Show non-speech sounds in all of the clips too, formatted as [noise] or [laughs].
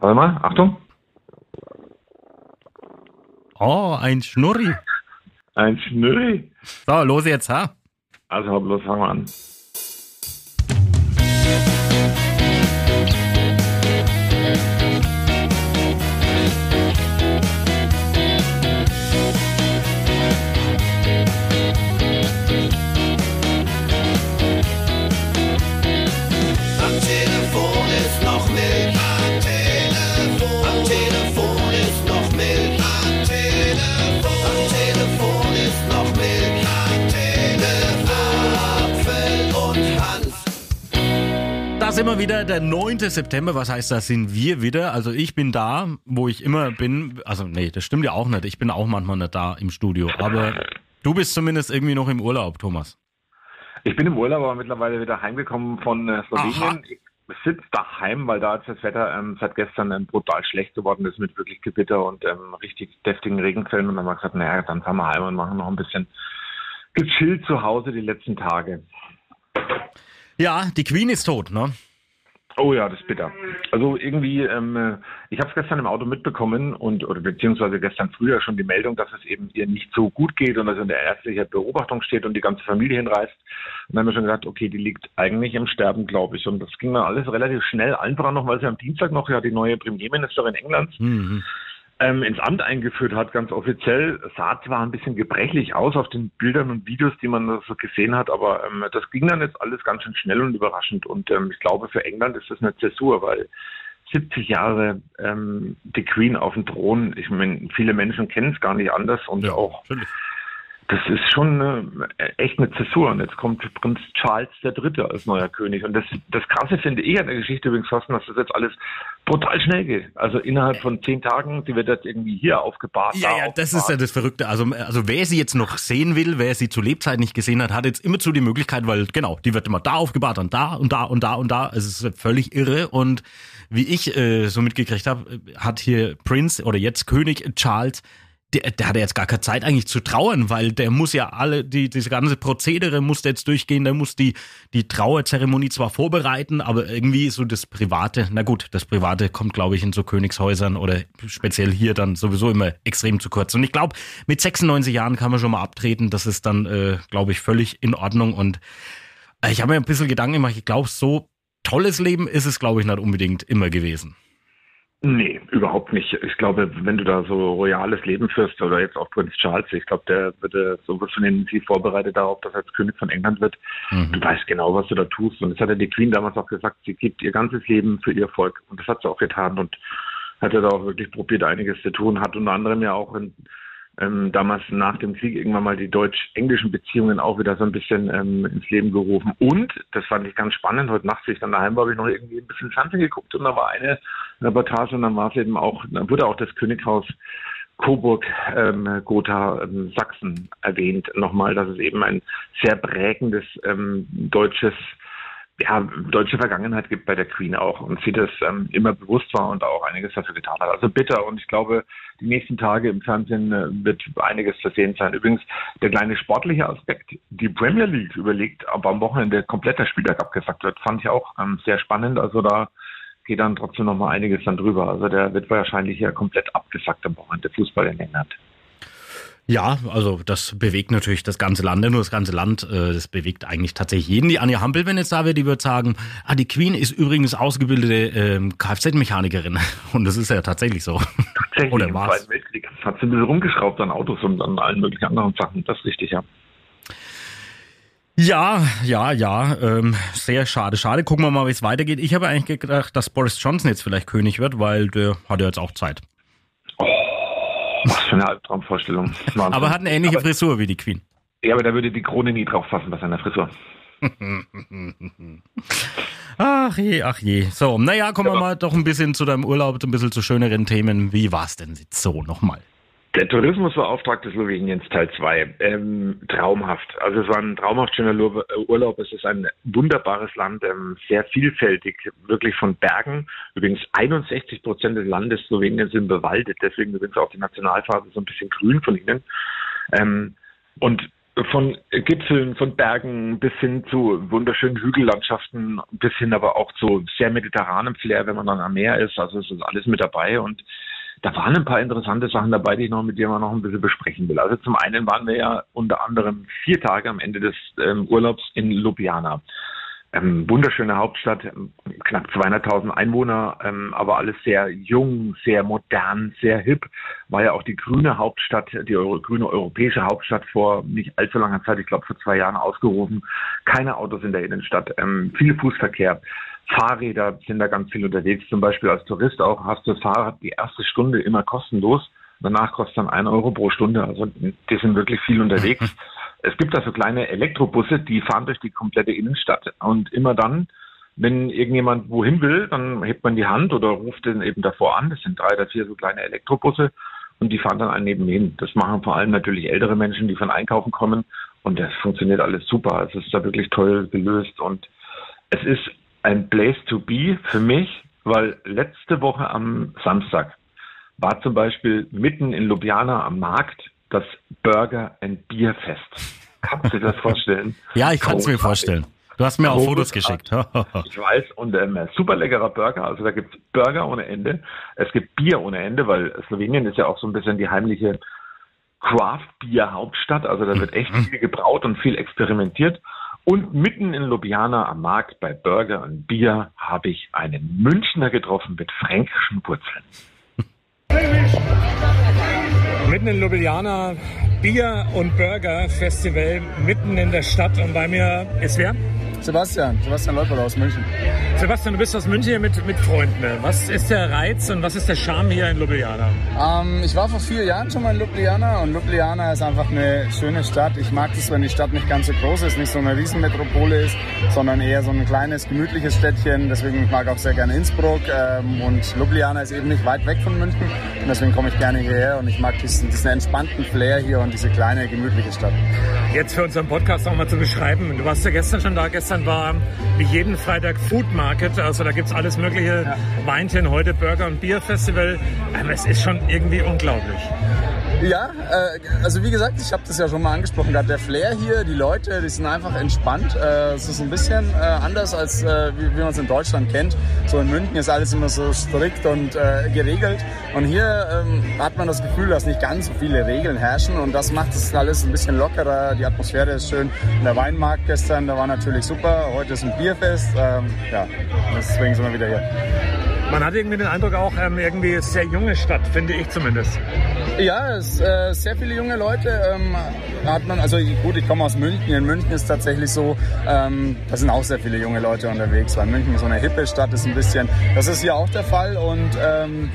Warte mal, Achtung. Oh, ein Schnurri. Ein Schnurri. So, los jetzt, ha? Also, los, fangen wir an. Sind wir wieder, der 9. September. Was heißt, da sind wir wieder? Also ich bin da, wo ich immer bin. Also nee, das stimmt ja auch nicht. Ich bin auch manchmal nicht da im Studio. Aber du bist zumindest irgendwie noch im Urlaub, Thomas. Ich bin im Urlaub, aber mittlerweile wieder heimgekommen von äh, Slowenien. Ich sitze daheim, weil da ist das Wetter ähm, seit gestern ähm, brutal schlecht geworden ist mit wirklich Gewitter und ähm, richtig deftigen Regenfällen. Und dann haben wir gesagt, naja, dann fahren wir heim und machen noch ein bisschen gechillt zu Hause die letzten Tage. Ja, die Queen ist tot, ne? Oh ja, das ist bitter. Also irgendwie, ähm, äh, ich habe es gestern im Auto mitbekommen und oder beziehungsweise gestern früher schon die Meldung, dass es eben ihr nicht so gut geht und dass sie in der ärztlichen Beobachtung steht und die ganze Familie hinreist. Und dann haben wir schon gesagt, okay, die liegt eigentlich im Sterben, glaube ich. Und das ging dann alles relativ schnell, einfach noch, weil sie am Dienstag noch ja die neue Premierministerin Englands Mhm. Ähm, ins Amt eingeführt hat, ganz offiziell. Sah zwar ein bisschen gebrechlich aus auf den Bildern und Videos, die man da so gesehen hat, aber ähm, das ging dann jetzt alles ganz schön schnell und überraschend. Und ähm, ich glaube, für England ist das eine Zäsur, weil 70 Jahre ähm, die Queen auf dem Thron, ich meine, viele Menschen kennen es gar nicht anders und auch natürlich. Das ist schon eine, echt eine Zäsur. Und jetzt kommt Prinz Charles III. als neuer König. Und das, das Krasse finde ich an der Geschichte übrigens fast, dass das jetzt alles brutal schnell geht. Also innerhalb von zehn Tagen, die wird jetzt irgendwie hier aufgebahrt. Ja, da ja, das ist ja aufgebahrt. das Verrückte. Also, also wer sie jetzt noch sehen will, wer sie zu Lebzeit nicht gesehen hat, hat jetzt immerzu die Möglichkeit, weil genau, die wird immer da aufgebahrt und da und da und da und da. Es ist völlig irre. Und wie ich äh, so mitgekriegt habe, hat hier Prince oder jetzt König Charles der, der hat ja jetzt gar keine Zeit eigentlich zu trauern, weil der muss ja alle, die, diese ganze Prozedere muss der jetzt durchgehen, der muss die, die Trauerzeremonie zwar vorbereiten, aber irgendwie so das Private, na gut, das Private kommt, glaube ich, in so Königshäusern oder speziell hier dann sowieso immer extrem zu kurz. Und ich glaube, mit 96 Jahren kann man schon mal abtreten, das ist dann, äh, glaube ich, völlig in Ordnung. Und äh, ich habe mir ein bisschen Gedanken gemacht, ich glaube, so tolles Leben ist es, glaube ich, nicht unbedingt immer gewesen. Nee, überhaupt nicht. Ich glaube, wenn du da so royales Leben führst oder jetzt auch Prinz Charles, ich glaube, der würde sowas von intensiv vorbereitet darauf, dass er als König von England wird. Mhm. Du weißt genau, was du da tust. Und das hat ja die Queen damals auch gesagt, sie gibt ihr ganzes Leben für ihr Volk. Und das hat sie auch getan und hat ja da auch wirklich probiert, einiges zu tun. Hat unter anderem ja auch in, ähm, damals nach dem Krieg irgendwann mal die deutsch-englischen Beziehungen auch wieder so ein bisschen ähm, ins Leben gerufen. Und, das fand ich ganz spannend, heute Nacht, ich dann daheim war, habe ich noch irgendwie ein bisschen Fernsehen geguckt und da war eine Reportage und dann war es eben auch, dann wurde auch das Könighaus Coburg, ähm, Gotha, ähm, Sachsen erwähnt nochmal, dass es eben ein sehr prägendes ähm, deutsches ja, deutsche Vergangenheit gibt bei der Queen auch und sie das ähm, immer bewusst war und auch einiges dafür getan hat. Also bitter und ich glaube, die nächsten Tage im Fernsehen äh, wird einiges zu sehen sein. Übrigens, der kleine sportliche Aspekt, die Premier League überlegt, aber am Wochenende komplett der Spieltag abgesagt wird, fand ich auch ähm, sehr spannend. Also da geht dann trotzdem noch mal einiges dann drüber. Also der wird wahrscheinlich ja komplett abgesagt am Wochenende, Fußball in England. Ja, also das bewegt natürlich das ganze Land, nur das ganze Land, äh, das bewegt eigentlich tatsächlich jeden. Die Anja Hampel, wenn jetzt da wäre, die würde sagen, ah, die Queen ist übrigens ausgebildete ähm, Kfz-Mechanikerin. [laughs] Und das ist ja tatsächlich so. Tatsächlich Oder im war's? Zweiten Weltkrieg hat sie ein bisschen rumgeschraubt an Autos und an allen möglichen anderen Sachen. Das ist richtig, ja. Ja, ja, ja, ähm, sehr schade, schade. Gucken wir mal, wie es weitergeht. Ich habe eigentlich gedacht, dass Boris Johnson jetzt vielleicht König wird, weil der hat ja jetzt auch Zeit. Was für eine Albtraumvorstellung. [laughs] Wahnsinn. Aber hat eine ähnliche aber, Frisur wie die Queen. Ja, aber da würde die Krone nie drauf passen bei seiner Frisur. [laughs] Ach je, ach je. So, naja, kommen wir Ja. mal doch ein bisschen zu deinem Urlaub, ein bisschen zu schöneren Themen. Wie war's denn jetzt so nochmal? Der Tourismusbeauftragte Sloweniens Teil 2. Ähm, traumhaft. Also es war ein traumhaft schöner äh, Urlaub. Es ist ein wunderbares Land, ähm, sehr vielfältig, wirklich von Bergen. Übrigens 61 Prozent des Landes Sloweniens sind bewaldet, deswegen übrigens auch die Nationalfarbe so ein bisschen grün von ihnen. Ähm, und von Gipfeln, von Bergen bis hin zu wunderschönen Hügellandschaften, bis hin aber auch zu sehr mediterranem Flair, wenn man dann am Meer ist. Also es ist alles mit dabei und da waren ein paar interessante Sachen dabei, die ich noch mit dir mal noch ein bisschen besprechen will. Also zum einen waren wir ja unter anderem vier Tage am Ende des ähm, Urlaubs in Ljubljana. Ähm, wunderschöne Hauptstadt, ähm, knapp 200.000 Einwohner, ähm, aber alles sehr jung, sehr modern, sehr hip. War ja auch die grüne Hauptstadt, die Euro, grüne europäische Hauptstadt vor nicht allzu langer Zeit, ich glaube vor zwei Jahren ausgerufen. Keine Autos in der Innenstadt, ähm, viel Fußverkehr. Fahrräder sind da ganz viel unterwegs. Zum Beispiel als Tourist auch hast du das Fahrrad die erste Stunde immer kostenlos. Danach kostet dann ein Euro pro Stunde. Also die sind wirklich viel unterwegs. [laughs] Es gibt da so kleine Elektrobusse, die fahren durch die komplette Innenstadt und immer dann, wenn irgendjemand wohin will, dann hebt man die Hand oder ruft den eben davor an. Das sind drei oder vier so kleine Elektrobusse und die fahren dann einen nebenhin. Das machen vor allem natürlich ältere Menschen, die von Einkaufen kommen und das funktioniert alles super. Es ist da wirklich toll gelöst und es ist ein Place to be für mich, weil letzte Woche am Samstag war zum Beispiel mitten in Ljubljana am Markt das Burger and Beer Fest. Kannst du dir das [laughs] vorstellen? Ja, ich kann es mir vorstellen. Du hast mir auch Fotos geschickt. [laughs] Ich weiß, und ähm, super leckerer Burger. Also da gibt's Burger ohne Ende. Es gibt Bier ohne Ende, weil Slowenien ist ja auch so ein bisschen die heimliche Craft-Bier-Hauptstadt. Also da wird echt viel gebraut und viel experimentiert. Und mitten in Ljubljana am Markt bei Burger und Bier habe ich einen Münchner getroffen mit fränkischen Wurzeln. Mitten in Ljubljana, Bier- und Burger-Festival mitten in der Stadt. Und bei mir ist wer? Sebastian, Sebastian Leupert aus München. Sebastian, du bist aus München hier mit, mit Freunden. Was ist der Reiz und was ist der Charme hier in Ljubljana? Ähm, ich war vor vier Jahren schon mal in Ljubljana und Ljubljana ist einfach eine schöne Stadt. Ich mag es, wenn die Stadt nicht ganz so groß ist, nicht so eine Riesenmetropole ist, sondern eher so ein kleines, gemütliches Städtchen. Deswegen ich mag ich auch sehr gerne Innsbruck ähm, und Ljubljana ist eben nicht weit weg von München und deswegen komme ich gerne hierher und ich mag diesen, diesen entspannten Flair hier und diese kleine, gemütliche Stadt. Jetzt für unseren Podcast auch mal zu beschreiben. Du warst ja gestern schon da. Gestern war wie jeden Freitag Food Market. Also da gibt's alles mögliche. Ja. Weinchen, heute Burger- und Bierfestival. Aber es ist schon irgendwie unglaublich. Ja, äh, also wie gesagt, ich habe das ja schon mal angesprochen gehabt. Der Flair hier, die Leute, die sind einfach entspannt. Äh, es ist ein bisschen äh, anders als äh, wie, wie man es in Deutschland kennt. So in München ist alles immer so strikt und äh, geregelt. Und hier ähm, hat man das Gefühl, dass nicht ganz so viele Regeln herrschen und das macht es alles ein bisschen lockerer. Die Atmosphäre ist schön. Und der Weinmarkt gestern, der war natürlich super. Heute ist ein Bierfest. Ähm, ja, deswegen sind wir wieder hier. Man hat irgendwie den Eindruck auch, ähm, irgendwie sehr junge Stadt, finde ich zumindest. Ja, es, äh, sehr viele junge Leute ähm, hat man, also gut, ich komme aus München. In München ist tatsächlich so, ähm, da sind auch sehr viele junge Leute unterwegs, weil München so eine hippe Stadt ist ein bisschen. Das ist hier auch der Fall und ähm,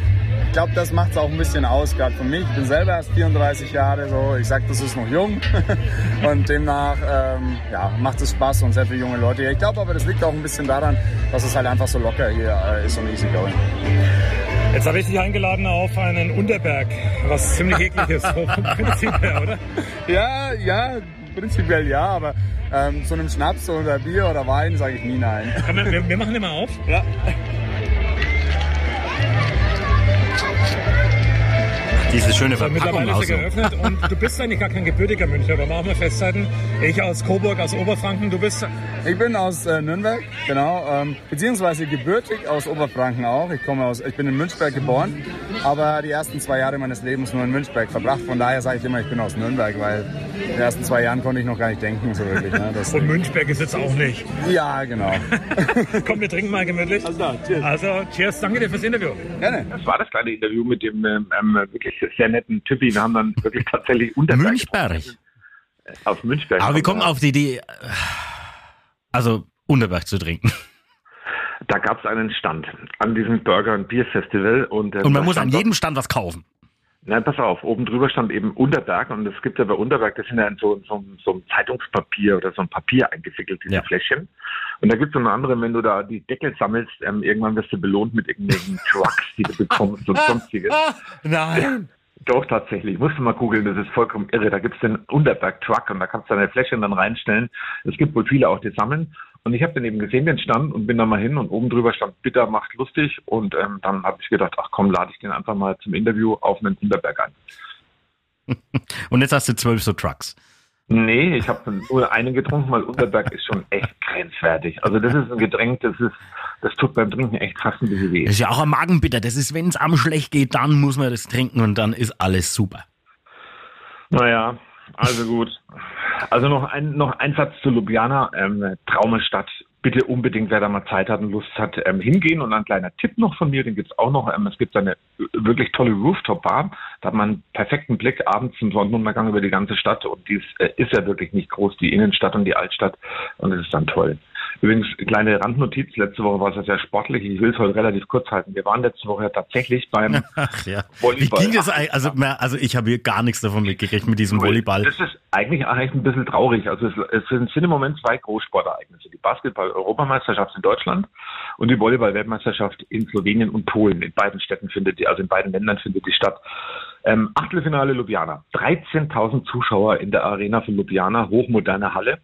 glaube, das macht es auch ein bisschen aus, gerade für mich. Ich bin selber erst 34 Jahre, so ich sag, das ist noch jung [laughs] und demnach ähm, ja, macht es Spaß und sehr viele junge Leute hier. Ich glaube aber, das liegt auch ein bisschen daran, dass es halt einfach so locker hier äh, ist und easy going. Jetzt habe ich dich eingeladen auf einen Unterberg, was ziemlich eklig ist, so vom [laughs] Prinzip her, oder? Ja, ja, prinzipiell ja, aber ähm, so einem Schnaps oder Bier oder Wein sage ich nie nein. Wir, wir machen den mal auf. Ja. Diese schöne Verpackung mittlerweile ist er aus. geöffnet und du bist eigentlich gar kein gebürtiger Münchner, aber machen wir festhalten. Ich aus Coburg, aus Oberfranken, du bist Ich bin aus äh, Nürnberg, genau, ähm, beziehungsweise gebürtig aus Oberfranken auch. Ich komme aus, ich bin in Münchberg geboren, aber die ersten zwei Jahre meines Lebens nur in Münchberg verbracht. Von daher sage ich immer, ich bin aus Nürnberg, weil in den ersten zwei Jahren konnte ich noch gar nicht denken so wirklich. Ne? Das, und Münchberg ist jetzt auch nicht. ja, genau. [laughs] Komm, wir trinken mal gemütlich. Also, cheers. Also, cheers, danke dir fürs Interview. Gerne. Das war das kleine Interview mit dem ähm, ähm, wirklich sehr netten Typi. Wir haben dann wirklich tatsächlich Unterberg Münchberg. auf Münchberg. Aber wir kommen auf die Idee, äh, also Unterberg zu trinken. Da gab es einen Stand an diesem Burger- und Bier-Festival. Und, ähm, Und man muss an jedem Stand was kaufen. Nein, pass auf, oben drüber stand eben Unterberg und es gibt ja bei Unterberg, das sind ja in so, so, so ein Zeitungspapier oder so ein Papier eingewickelt, diese Ja. Fläschchen. Und da gibt es eine andere, wenn du da die Deckel sammelst, ähm, irgendwann wirst du belohnt mit irgendwelchen [laughs] Trucks, die du bekommst und sonstiges. [laughs] Nein. Doch, tatsächlich. Musst du mal googeln, das ist vollkommen irre. Da gibt's den Unterberg-Truck und da kannst du deine Fläschchen dann reinstellen. Es gibt wohl viele auch, die sammeln. Und ich habe den eben gesehen, den Stand, und bin da mal hin und oben drüber stand Bitter macht lustig. Und ähm, dann habe ich gedacht, ach komm, lade ich den einfach mal zum Interview auf einen Unterberg ein. [laughs] Und jetzt hast du zwölf so Trucks. Nee, ich habe nur einen getrunken, weil Unterberg ist schon echt grenzwertig. Also das ist ein Getränk, das ist, das tut beim Trinken echt fast ein bisschen weh. Das ist ja auch ein Magenbitter. Das ist, wenn es am schlecht geht, dann muss man das trinken und dann ist alles super. Naja, also gut. Also noch ein, noch ein Satz zu Ljubljana, ähm, Traumestadt. Bitte unbedingt, wer da mal Zeit hat und Lust hat, ähm, hingehen. Und ein kleiner Tipp noch von mir, den gibt's auch noch. Ähm, es gibt eine wirklich tolle Rooftop-Bar. Da hat man einen perfekten Blick abends zum Sonnenuntergang über die ganze Stadt. Und die ist, äh, ist ja wirklich nicht groß, die Innenstadt und die Altstadt. Und es ist dann toll. Übrigens, kleine Randnotiz, letzte Woche war es ja sehr sportlich. Ich will es heute relativ kurz halten. Wir waren letzte Woche ja tatsächlich beim [laughs] Ach ja. Wie Volleyball. ging das eigentlich? Also, also ich habe hier gar nichts davon mitgekriegt mit diesem Volleyball. Das ist eigentlich eigentlich ein bisschen traurig. Also es, es sind, sind im Moment zwei Großsportereignisse. Die Basketball-Europameisterschaft in Deutschland und die Volleyball-Weltmeisterschaft in Slowenien und Polen. In beiden Städten findet die, also in beiden Ländern findet die statt. Ähm, Achtelfinale Ljubljana. 13.000 Zuschauer in der Arena von Ljubljana, hochmoderne Halle.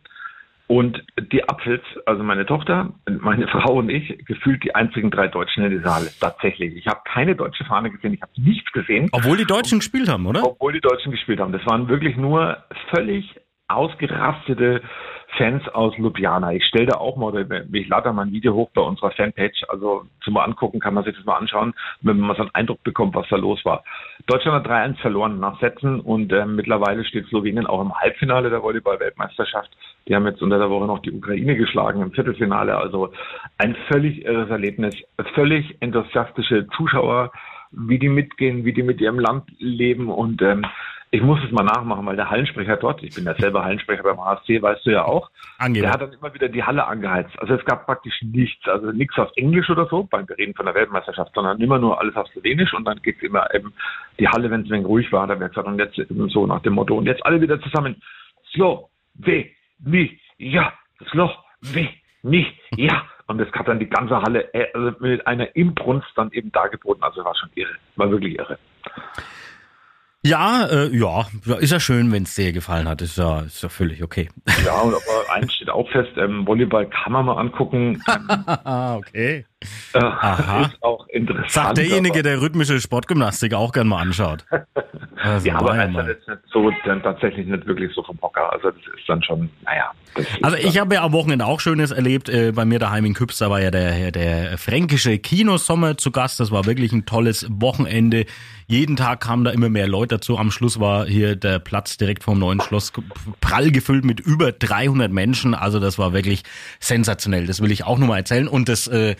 Und die Apfels, also meine Tochter, meine Frau und ich, gefühlt die einzigen drei Deutschen in dieser Halle. Tatsächlich. Ich habe keine deutsche Fahne gesehen, ich habe nichts gesehen. Obwohl die Deutschen gespielt haben, oder? Obwohl die Deutschen gespielt haben. Das waren wirklich nur völlig ausgerastete Fans aus Ljubljana. Ich stelle da auch mal, ich lade da mal ein Video hoch bei unserer Fanpage. Also zum angucken kann man sich das mal anschauen, wenn man so einen Eindruck bekommt, was da los war. Deutschland hat 3-1 verloren nach Sätzen und äh, mittlerweile steht Slowenien auch im Halbfinale der Volleyball-Weltmeisterschaft. Die haben jetzt unter der Woche noch die Ukraine geschlagen im Viertelfinale. Also ein völlig irres Erlebnis. Völlig enthusiastische Zuschauer, wie die mitgehen, wie die mit ihrem Land leben und ähm, ich muss es mal nachmachen, weil der Hallensprecher dort, ich bin ja selber Hallensprecher beim HSC, weißt du ja auch, Angeber. der hat dann immer wieder die Halle angeheizt. Also es gab praktisch nichts, also nichts auf Englisch oder so, beim reden von der Weltmeisterschaft, sondern immer nur alles auf Slowenisch und dann geht's immer eben die Halle, wenn es ein wenig ruhig war, da wird gesagt, und jetzt eben so nach dem Motto, und jetzt alle wieder zusammen, Slo, we, mi, ja, Slo, we, mi, ja. Und das hat dann die ganze Halle äh, also mit einer Imbrunst dann eben dargeboten. Also war schon irre, war wirklich irre. Ja, äh, ja, ist ja schön, wenn es dir gefallen hat. Ist ja, ist ja völlig okay. Ja, und aber eins steht auch fest, ähm, Volleyball kann man mal angucken. [laughs] Ah, okay. Aha. [laughs] Ist auch interessant. Sagt derjenige, der rhythmische Sportgymnastik auch gern mal anschaut. [laughs] Also, Ja, aber warte er ist nicht so, dann tatsächlich nicht wirklich so vom Hocker. Also das ist dann schon, naja. Das Also ich habe ja am Wochenende auch Schönes erlebt. Äh, bei mir daheim in Küps, da war ja der, der fränkische Kinosommer zu Gast. Das war wirklich ein tolles Wochenende. Jeden Tag kamen da immer mehr Leute dazu. Am Schluss war hier der Platz direkt vom neuen Schloss prall gefüllt mit über 300 Menschen. Also das war wirklich sensationell. Das will ich auch nur mal erzählen. Und das äh,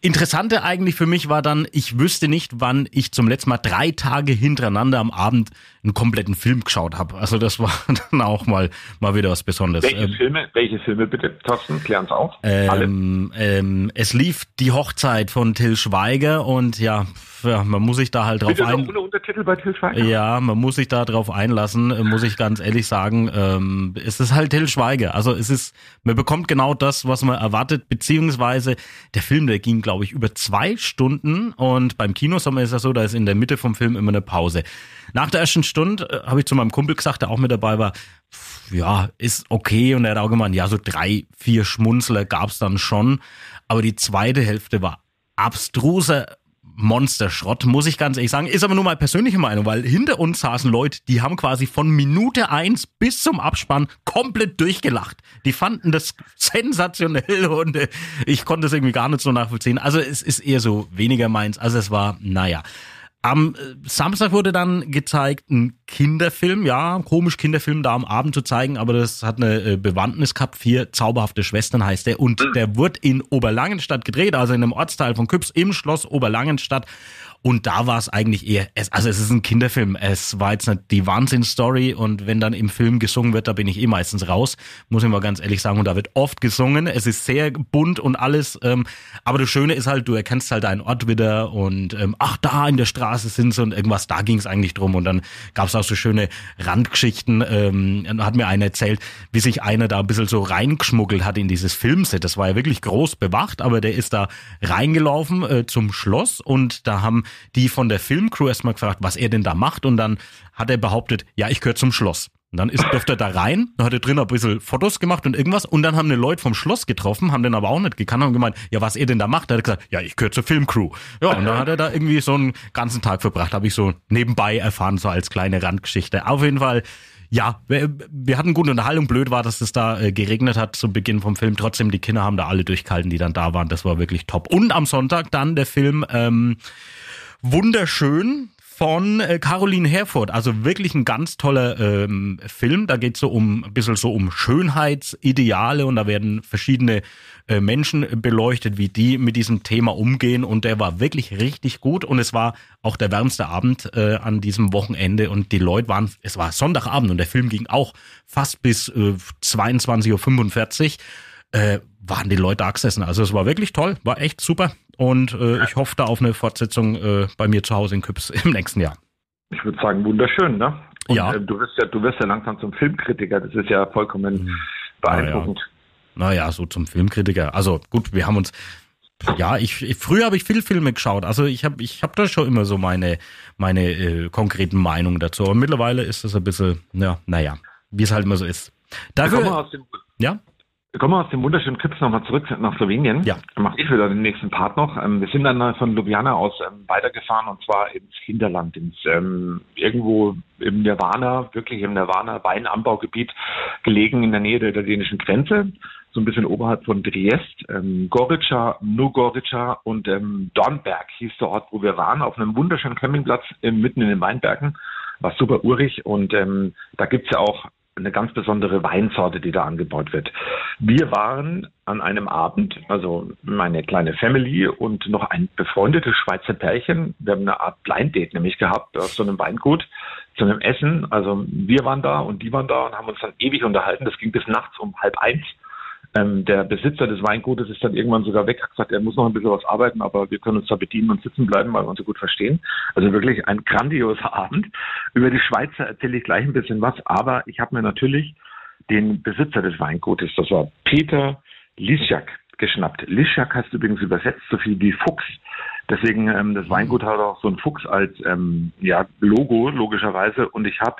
Interessante eigentlich für mich war dann, ich wüsste nicht, wann ich zum letzten Mal drei Tage hintereinander am Abend einen kompletten Film geschaut habe. Also das war [laughs] dann auch mal mal wieder was Besonderes. welche Ähm, Filme, welche Filme bitte, Thorsten, klären uns auf. Ähm, ähm, es lief die Hochzeit von Till Schweiger und ja, man muss sich da halt drauf Bitte noch ein. ohne Untertitel bei Til Schweiger? Ja, man muss sich da drauf einlassen, äh, muss ich ganz ehrlich sagen. Ähm, es ist halt Till Schweiger. Also es ist, man bekommt genau das, was man erwartet, beziehungsweise der Film, der ging, glaube ich, über zwei Stunden und beim Kinosommer ist das so, da ist in der Mitte vom Film immer eine Pause. Nach der ersten Stunde äh, habe ich zu meinem Kumpel gesagt, der auch mit dabei war, pff, ja, ist okay. Und er hat auch gemeint, ja, so drei, vier Schmunzler gab's dann schon. Aber die zweite Hälfte war abstruser Monsterschrott, muss ich ganz ehrlich sagen. Ist aber nur meine persönliche Meinung, weil hinter uns saßen Leute, die haben quasi von Minute eins bis zum Abspann komplett durchgelacht. Die fanden das sensationell und äh, ich konnte es irgendwie gar nicht so nachvollziehen. Also es ist eher so weniger meins. Also es war, naja. Am äh, Samstag wurde dann gezeigt ein Kinderfilm, ja, komisch Kinderfilm da am Abend zu zeigen, aber das hat eine äh, Bewandtnis gehabt. Vier zauberhafte Schwestern heißt der und der wird in Oberlangenstadt gedreht, also in einem Ortsteil von Küps im Schloss Oberlangenstadt. Und da war es eigentlich eher, es, also es ist ein Kinderfilm. Es war jetzt nicht die Wahnsinnsstory und wenn dann im Film gesungen wird, da bin ich eh meistens raus, muss ich mal ganz ehrlich sagen. Und da wird oft gesungen. Es ist sehr bunt und alles. Ähm, aber das Schöne ist halt, du erkennst halt deinen Ort wieder und ähm, ach, da in der Straße sind sie und irgendwas, da ging es eigentlich drum. Und dann gab es auch so schöne Randgeschichten. Ähm, hat mir einer erzählt, wie sich einer da ein bisschen so reingeschmuggelt hat in dieses Filmset. Das war ja wirklich groß bewacht, aber der ist da reingelaufen äh, zum Schloss und da haben die von der Filmcrew erstmal gefragt, was er denn da macht und dann hat er behauptet, ja, ich gehöre zum Schloss. Und dann ist, durfte er da rein, dann hat er drin ein bisschen Fotos gemacht und irgendwas und dann haben die Leute vom Schloss getroffen, haben den aber auch nicht gekannt und gemeint, ja, was er denn da macht, da hat er gesagt, ja, ich gehöre zur Filmcrew. Ja, und dann hat er da irgendwie so einen ganzen Tag verbracht, habe ich so nebenbei erfahren, so als kleine Randgeschichte. Auf jeden Fall, ja, wir, wir hatten gute Unterhaltung. Blöd war, dass es da äh, geregnet hat zu Beginn vom Film. Trotzdem, die Kinder haben da alle durchgehalten, die dann da waren. Das war wirklich top. Und am Sonntag dann der Film ähm, Wunderschön von äh, Caroline Herford. Also wirklich ein ganz toller ähm, Film. Da geht es so um ein bisschen so um Schönheitsideale und da werden verschiedene äh, Menschen beleuchtet, wie die mit diesem Thema umgehen. Und der war wirklich richtig gut. Und es war auch der wärmste Abend äh, an diesem Wochenende. Und die Leute waren, es war Sonntagabend und der Film ging auch fast bis äh, 22.45 Uhr. Äh, waren die Leute da gesessen. Also es war wirklich toll, war echt super. Und äh, ich hoffe da auf eine Fortsetzung äh, bei mir zu Hause in Küps [laughs] im nächsten Jahr. Ich würde sagen, wunderschön, ne? Und, Ja. äh, du wirst ja, du wirst ja langsam zum Filmkritiker. Das ist ja vollkommen beeindruckend. Naja, so zum Filmkritiker. Also gut, wir haben uns. Ja, ich, ich früher habe ich viel Filme geschaut. Also ich habe ich hab da schon immer so meine meine äh, konkreten Meinungen dazu. Aber mittlerweile ist das ein bisschen, ja, naja, wie es halt immer so ist. Wir kommen Dafür, aus dem, ja, wir kommen aus dem wunderschönen Krips nochmal zurück nach Slowenien. Ja. Dann mache ich wieder den nächsten Part noch. Ähm, wir sind dann von Ljubljana aus ähm, weitergefahren und zwar ins Hinterland, ins ähm, irgendwo im Nirvana, wirklich im Nirvana Weinanbaugebiet, gelegen in der Nähe der italienischen Grenze, so ein bisschen oberhalb von Triest, ähm, Gorica, Nogorica und ähm, Dornberg hieß der Ort, wo wir waren, auf einem wunderschönen Campingplatz äh, mitten in den Weinbergen. War super urig und ähm, da gibt's ja auch eine ganz besondere Weinsorte, die da angebaut wird. Wir waren an einem Abend, also meine kleine Family und noch ein befreundetes Schweizer Pärchen. Wir haben eine Art Blind Date nämlich gehabt aus so einem Weingut zu einem Essen. Also wir waren da und die waren da und haben uns dann ewig unterhalten. Das ging bis nachts um halb eins. Ähm, der Besitzer des Weingutes ist dann irgendwann sogar weg, hat gesagt, er muss noch ein bisschen was arbeiten, aber wir können uns da bedienen und sitzen bleiben, weil wir uns so gut verstehen. Also wirklich ein grandioser [laughs] Abend. Über die Schweizer erzähle ich gleich ein bisschen was, aber ich habe mir natürlich den Besitzer des Weingutes, das war Peter Lischak, geschnappt. Lischak heißt übrigens übersetzt so viel wie Fuchs. Deswegen, ähm, das Weingut hat auch so einen Fuchs als ähm, ja, Logo, logischerweise. Und ich habe,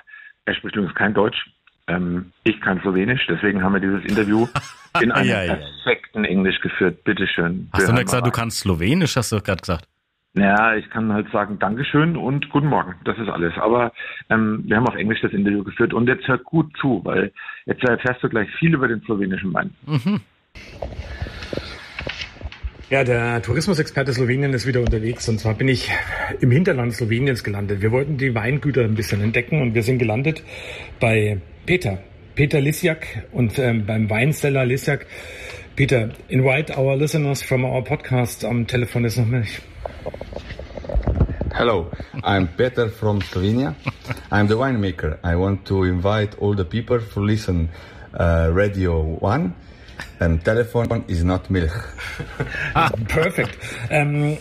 er spricht übrigens kein Deutsch, ähm, ich kann Slowenisch, deswegen haben wir dieses Interview [laughs] in einem Ja, ja, ja. perfekten Englisch geführt. Bitteschön. hast Wir du nicht gesagt, mal du kannst Slowenisch, hast du doch gerade gesagt. ja, ich kann halt sagen Dankeschön und Guten Morgen. Das ist alles. Aber ähm, wir haben auf Englisch das Interview geführt und jetzt hört gut zu, weil jetzt erfährst du gleich viel über den slowenischen Wein. Ja, der Tourismusexperte Slowenien ist wieder unterwegs und zwar bin ich im Hinterland Sloweniens gelandet. Wir wollten die Weingüter ein bisschen entdecken und wir sind gelandet bei Peter. Peter Lisjak und ähm, beim Weinsteller Lisjak. Peter, invite our listeners from our podcast. Am Telefon ist noch nicht. Hello, I'm Peter from Slovenia. I'm the winemaker. I want to invite all the people to listen uh, Radio One. And telephone is not milk. Perfect. Um,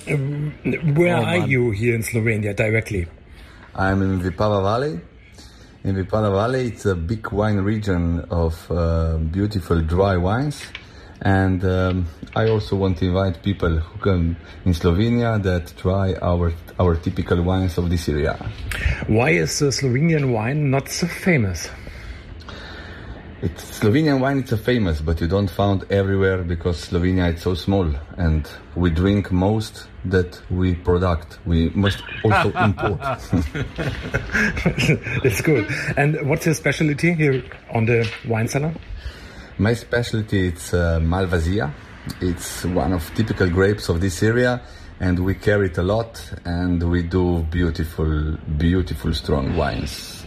where Oh, are you here in Slovenia directly? I'm in Vipava Valley. In Vipava Valley, it's a big wine region of uh, beautiful dry wines. And um, I also want to invite people who come in Slovenia that try our our typical wines of this area. Why is the Slovenian wine not so famous? It's Slovenian wine. It's a famous, but you don't found everywhere because Slovenia is so small, and we drink most that we product. We must also [laughs] import. [laughs] It's good. And what's your specialty here on the wine cellar? My specialty it's uh, Malvasia. It's one of typical grapes of this area, and we carry it a lot, and we do beautiful, beautiful strong wines.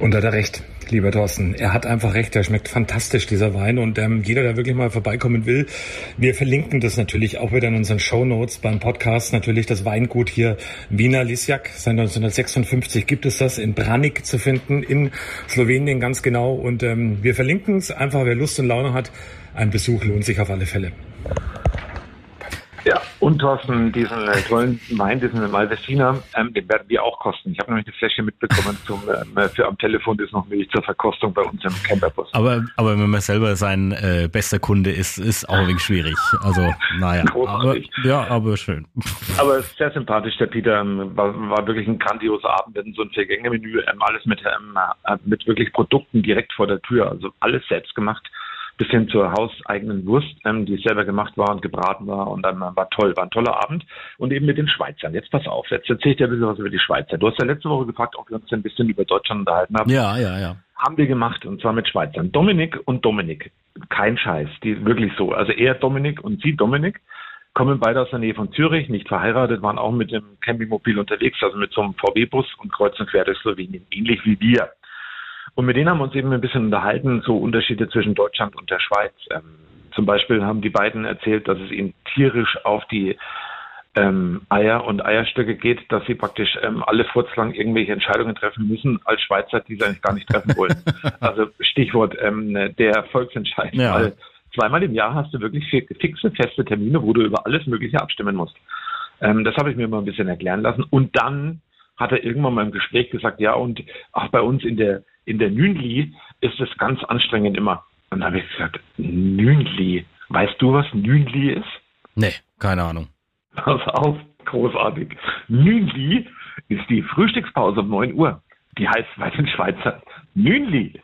Und hat er recht, lieber Thorsten. Er hat einfach recht, der schmeckt fantastisch, dieser Wein. Und ähm, jeder, der wirklich mal vorbeikommen will, wir verlinken das natürlich auch wieder in unseren Show Notes beim Podcast. Natürlich das Weingut hier Wiener Lisjak. Seit 1956 gibt es das in Branik zu finden, in Slowenien ganz genau. Und ähm, wir verlinken es einfach, wer Lust und Laune hat. Ein Besuch lohnt sich auf alle Fälle. Ja, und Thorsten, diesen äh, tollen Wein, diesen Malvesina, ähm, den werden wir auch kosten. Ich habe nämlich eine Fläche mitbekommen [laughs] zum, ähm, für am Telefon ist noch Milch zur Verkostung bei uns im Camperbus. Aber, aber wenn man selber sein äh, bester Kunde ist, ist auch ein wenig schwierig. Also, naja. Aber, ja, aber schön. [laughs] Aber sehr sympathisch, der Peter. Ähm, war, war wirklich ein grandioser Abend. Wir hatten so ein Vier-Gänge-Menü, ähm, alles mit, ähm, äh, mit wirklich Produkten direkt vor der Tür. Also alles selbst gemacht. Bis hin zur hauseigenen Wurst, ähm, die selber gemacht war und gebraten war. Und dann war toll, war ein toller Abend. Und eben mit den Schweizern. Jetzt pass auf, jetzt erzähle ich dir ein bisschen was über die Schweizer. Du hast ja letzte Woche gefragt, ob wir uns ein bisschen über Deutschland unterhalten haben. Ja, ja, ja. Haben wir gemacht, und zwar mit Schweizern. Dominik und Dominik. Kein Scheiß, die wirklich so. Also er Dominik und sie Dominik kommen beide aus der Nähe von Zürich, nicht verheiratet, waren auch mit dem Campingmobil unterwegs, also mit so einem VW-Bus und kreuzen quer durch Slowenien, ähnlich wie wir. Und mit denen haben wir uns eben ein bisschen unterhalten, so Unterschiede zwischen Deutschland und der Schweiz. Ähm, zum Beispiel haben die beiden erzählt, dass es ihnen tierisch auf die ähm, Eier und Eierstöcke geht, dass sie praktisch ähm, alle furzlang irgendwelche Entscheidungen treffen müssen als Schweizer, die sie eigentlich gar nicht treffen wollen. [laughs] also Stichwort ähm, der Volksentscheid. Ja. Weil zweimal im Jahr hast du wirklich fi- fixe, feste Termine, wo du über alles Mögliche abstimmen musst. Ähm, das habe ich mir mal ein bisschen erklären lassen. Und dann hat er irgendwann mal im Gespräch gesagt, ja, und auch bei uns in der, in der Nünli ist es ganz anstrengend immer. Und dann habe ich gesagt, Nünli, weißt du, was Nünli ist? Nee, keine Ahnung. Pass auf, großartig. Nünli ist die Frühstückspause um 9 Uhr. Die heißt bei den Schweizer Nünli.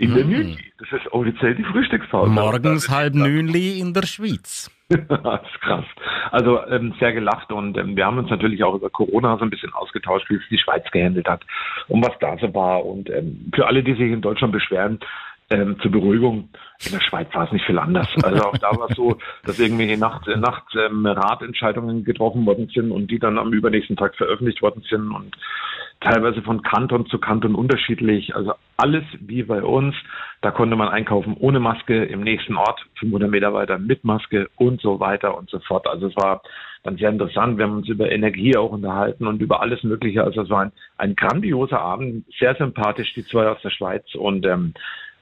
In der Mhm. Nünli. Das ist offiziell die Frühstückspause. Morgens halb neunli in der Schweiz. [laughs] das ist krass. Also ähm, sehr gelacht und ähm, wir haben uns natürlich auch über Corona so ein bisschen ausgetauscht, wie es die Schweiz gehandelt hat und was da so war. Und ähm, für alle, die sich in Deutschland beschweren, ähm, zur Beruhigung, in der Schweiz war es nicht viel anders. Also auch da war es so, dass irgendwelche Nacht, Nacht ähm, Ratentscheidungen getroffen worden sind und die dann am übernächsten Tag veröffentlicht worden sind und teilweise von Kanton zu Kanton unterschiedlich. Also alles wie bei uns. Da konnte man einkaufen ohne Maske, im nächsten Ort 500 Meter weiter mit Maske und so weiter und so fort. Also es war dann sehr interessant. Wir haben uns über Energie auch unterhalten und über alles Mögliche. Also es war ein, ein grandioser Abend, sehr sympathisch, die zwei aus der Schweiz und ähm,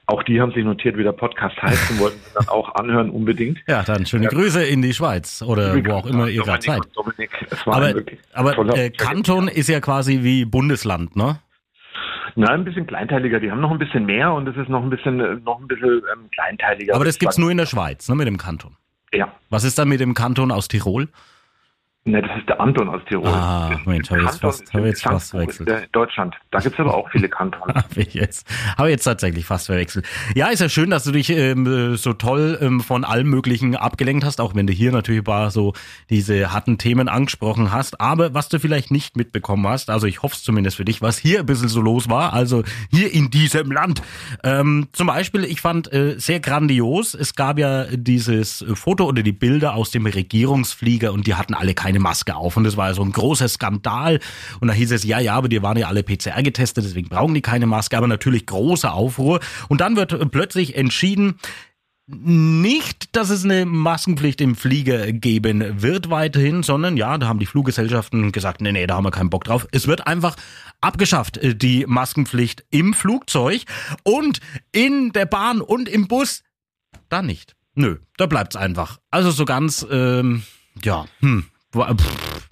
auch die haben sich notiert, wie der Podcast [laughs] heißt und wollten dann auch anhören unbedingt. Ja, dann schöne Grüße in die Schweiz oder wo auch immer ihr gerade Dominik seid. und Dominik, es war Aber, aber äh, Kanton ist ja quasi wie Bundesland, ne? Nein, ein bisschen kleinteiliger. Die haben noch ein bisschen mehr und es ist noch ein bisschen, äh, noch ein bisschen ähm, kleinteiliger. Aber das gibt's sag- nur in der Schweiz, ne, mit dem Kanton. Ja. Was ist dann mit dem Kanton aus Tirol? Ne, das ist der Anton aus Tirol. Ah, Das- Mensch, hab ich jetzt fast- hab jetzt fast verwechselt. Deutschland. Da gibt's aber auch viele Kantone. [laughs] Habe ich jetzt, habe ich jetzt tatsächlich fast verwechselt. Ja, ist ja schön, dass du dich ähm, äh, so toll ähm, von allem Möglichen abgelenkt hast, auch wenn du hier natürlich ein paar so diese harten Themen angesprochen hast. Aber was du vielleicht nicht mitbekommen hast, also ich hoffe es zumindest für dich, was hier ein bisschen so los war, also hier in diesem Land. Ähm, zum Beispiel, ich fand äh, sehr grandios, es gab ja dieses Foto oder die Bilder aus dem Regierungsflieger und die hatten alle keine Maske auf und das war so ein großer Skandal und da hieß es, ja, ja, aber die waren ja alle PCR getestet, deswegen brauchen die keine Maske, aber natürlich großer Aufruhr und dann wird plötzlich entschieden, nicht, dass es eine Maskenpflicht im Flieger geben wird weiterhin, sondern ja, da haben die Fluggesellschaften gesagt, nee, nee, da haben wir keinen Bock drauf. Es wird einfach abgeschafft, die Maskenpflicht im Flugzeug und in der Bahn und im Bus da nicht. Nö, da bleibt's einfach. Also so ganz, ähm, ja, hm,